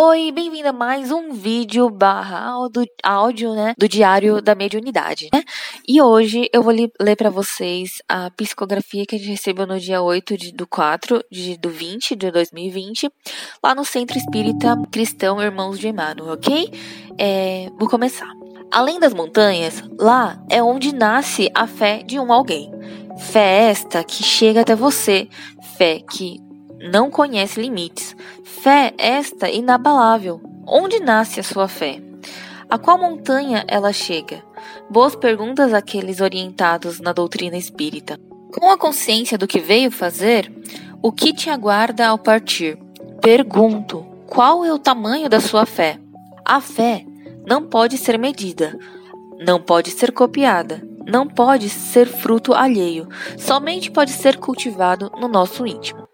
Oi, bem-vindo a mais um vídeo barra áudio, né, do Diário da Mediunidade, né? E hoje eu vou ler para vocês a psicografia que a gente recebeu no dia 8 de, do 4 de, do 20 de 2020, lá no Centro Espírita Cristão Irmãos de Emmanuel, ok? É, vou começar. Além das montanhas, lá é onde nasce a fé de um alguém. Fé esta que chega até você, fé que não conhece limites. Fé esta inabalável. Onde nasce a sua fé? A qual montanha ela chega? Boas perguntas àqueles orientados na doutrina espírita. Com a consciência do que veio fazer, o que te aguarda ao partir? Pergunto: qual é o tamanho da sua fé? A fé não pode ser medida, não pode ser copiada, não pode ser fruto alheio, somente pode ser cultivado no nosso íntimo.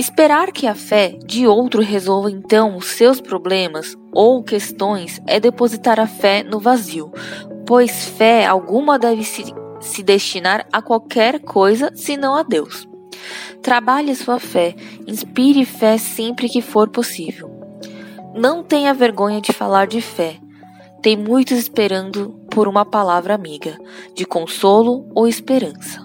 Esperar que a fé de outro resolva então os seus problemas ou questões é depositar a fé no vazio, pois fé alguma deve se, se destinar a qualquer coisa senão a Deus. Trabalhe sua fé, inspire fé sempre que for possível. Não tenha vergonha de falar de fé. Tem muitos esperando por uma palavra amiga, de consolo ou esperança.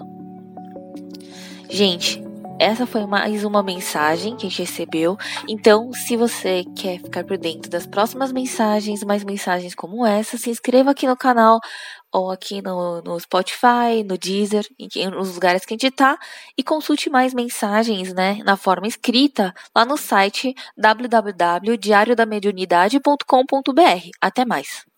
Gente, essa foi mais uma mensagem que a gente recebeu. Então, se você quer ficar por dentro das próximas mensagens, mais mensagens como essa, se inscreva aqui no canal ou aqui no, no Spotify, no Deezer, em, nos lugares que a gente tá, e consulte mais mensagens, né, na forma escrita, lá no site www.diariodamediunidade.com.br. Até mais!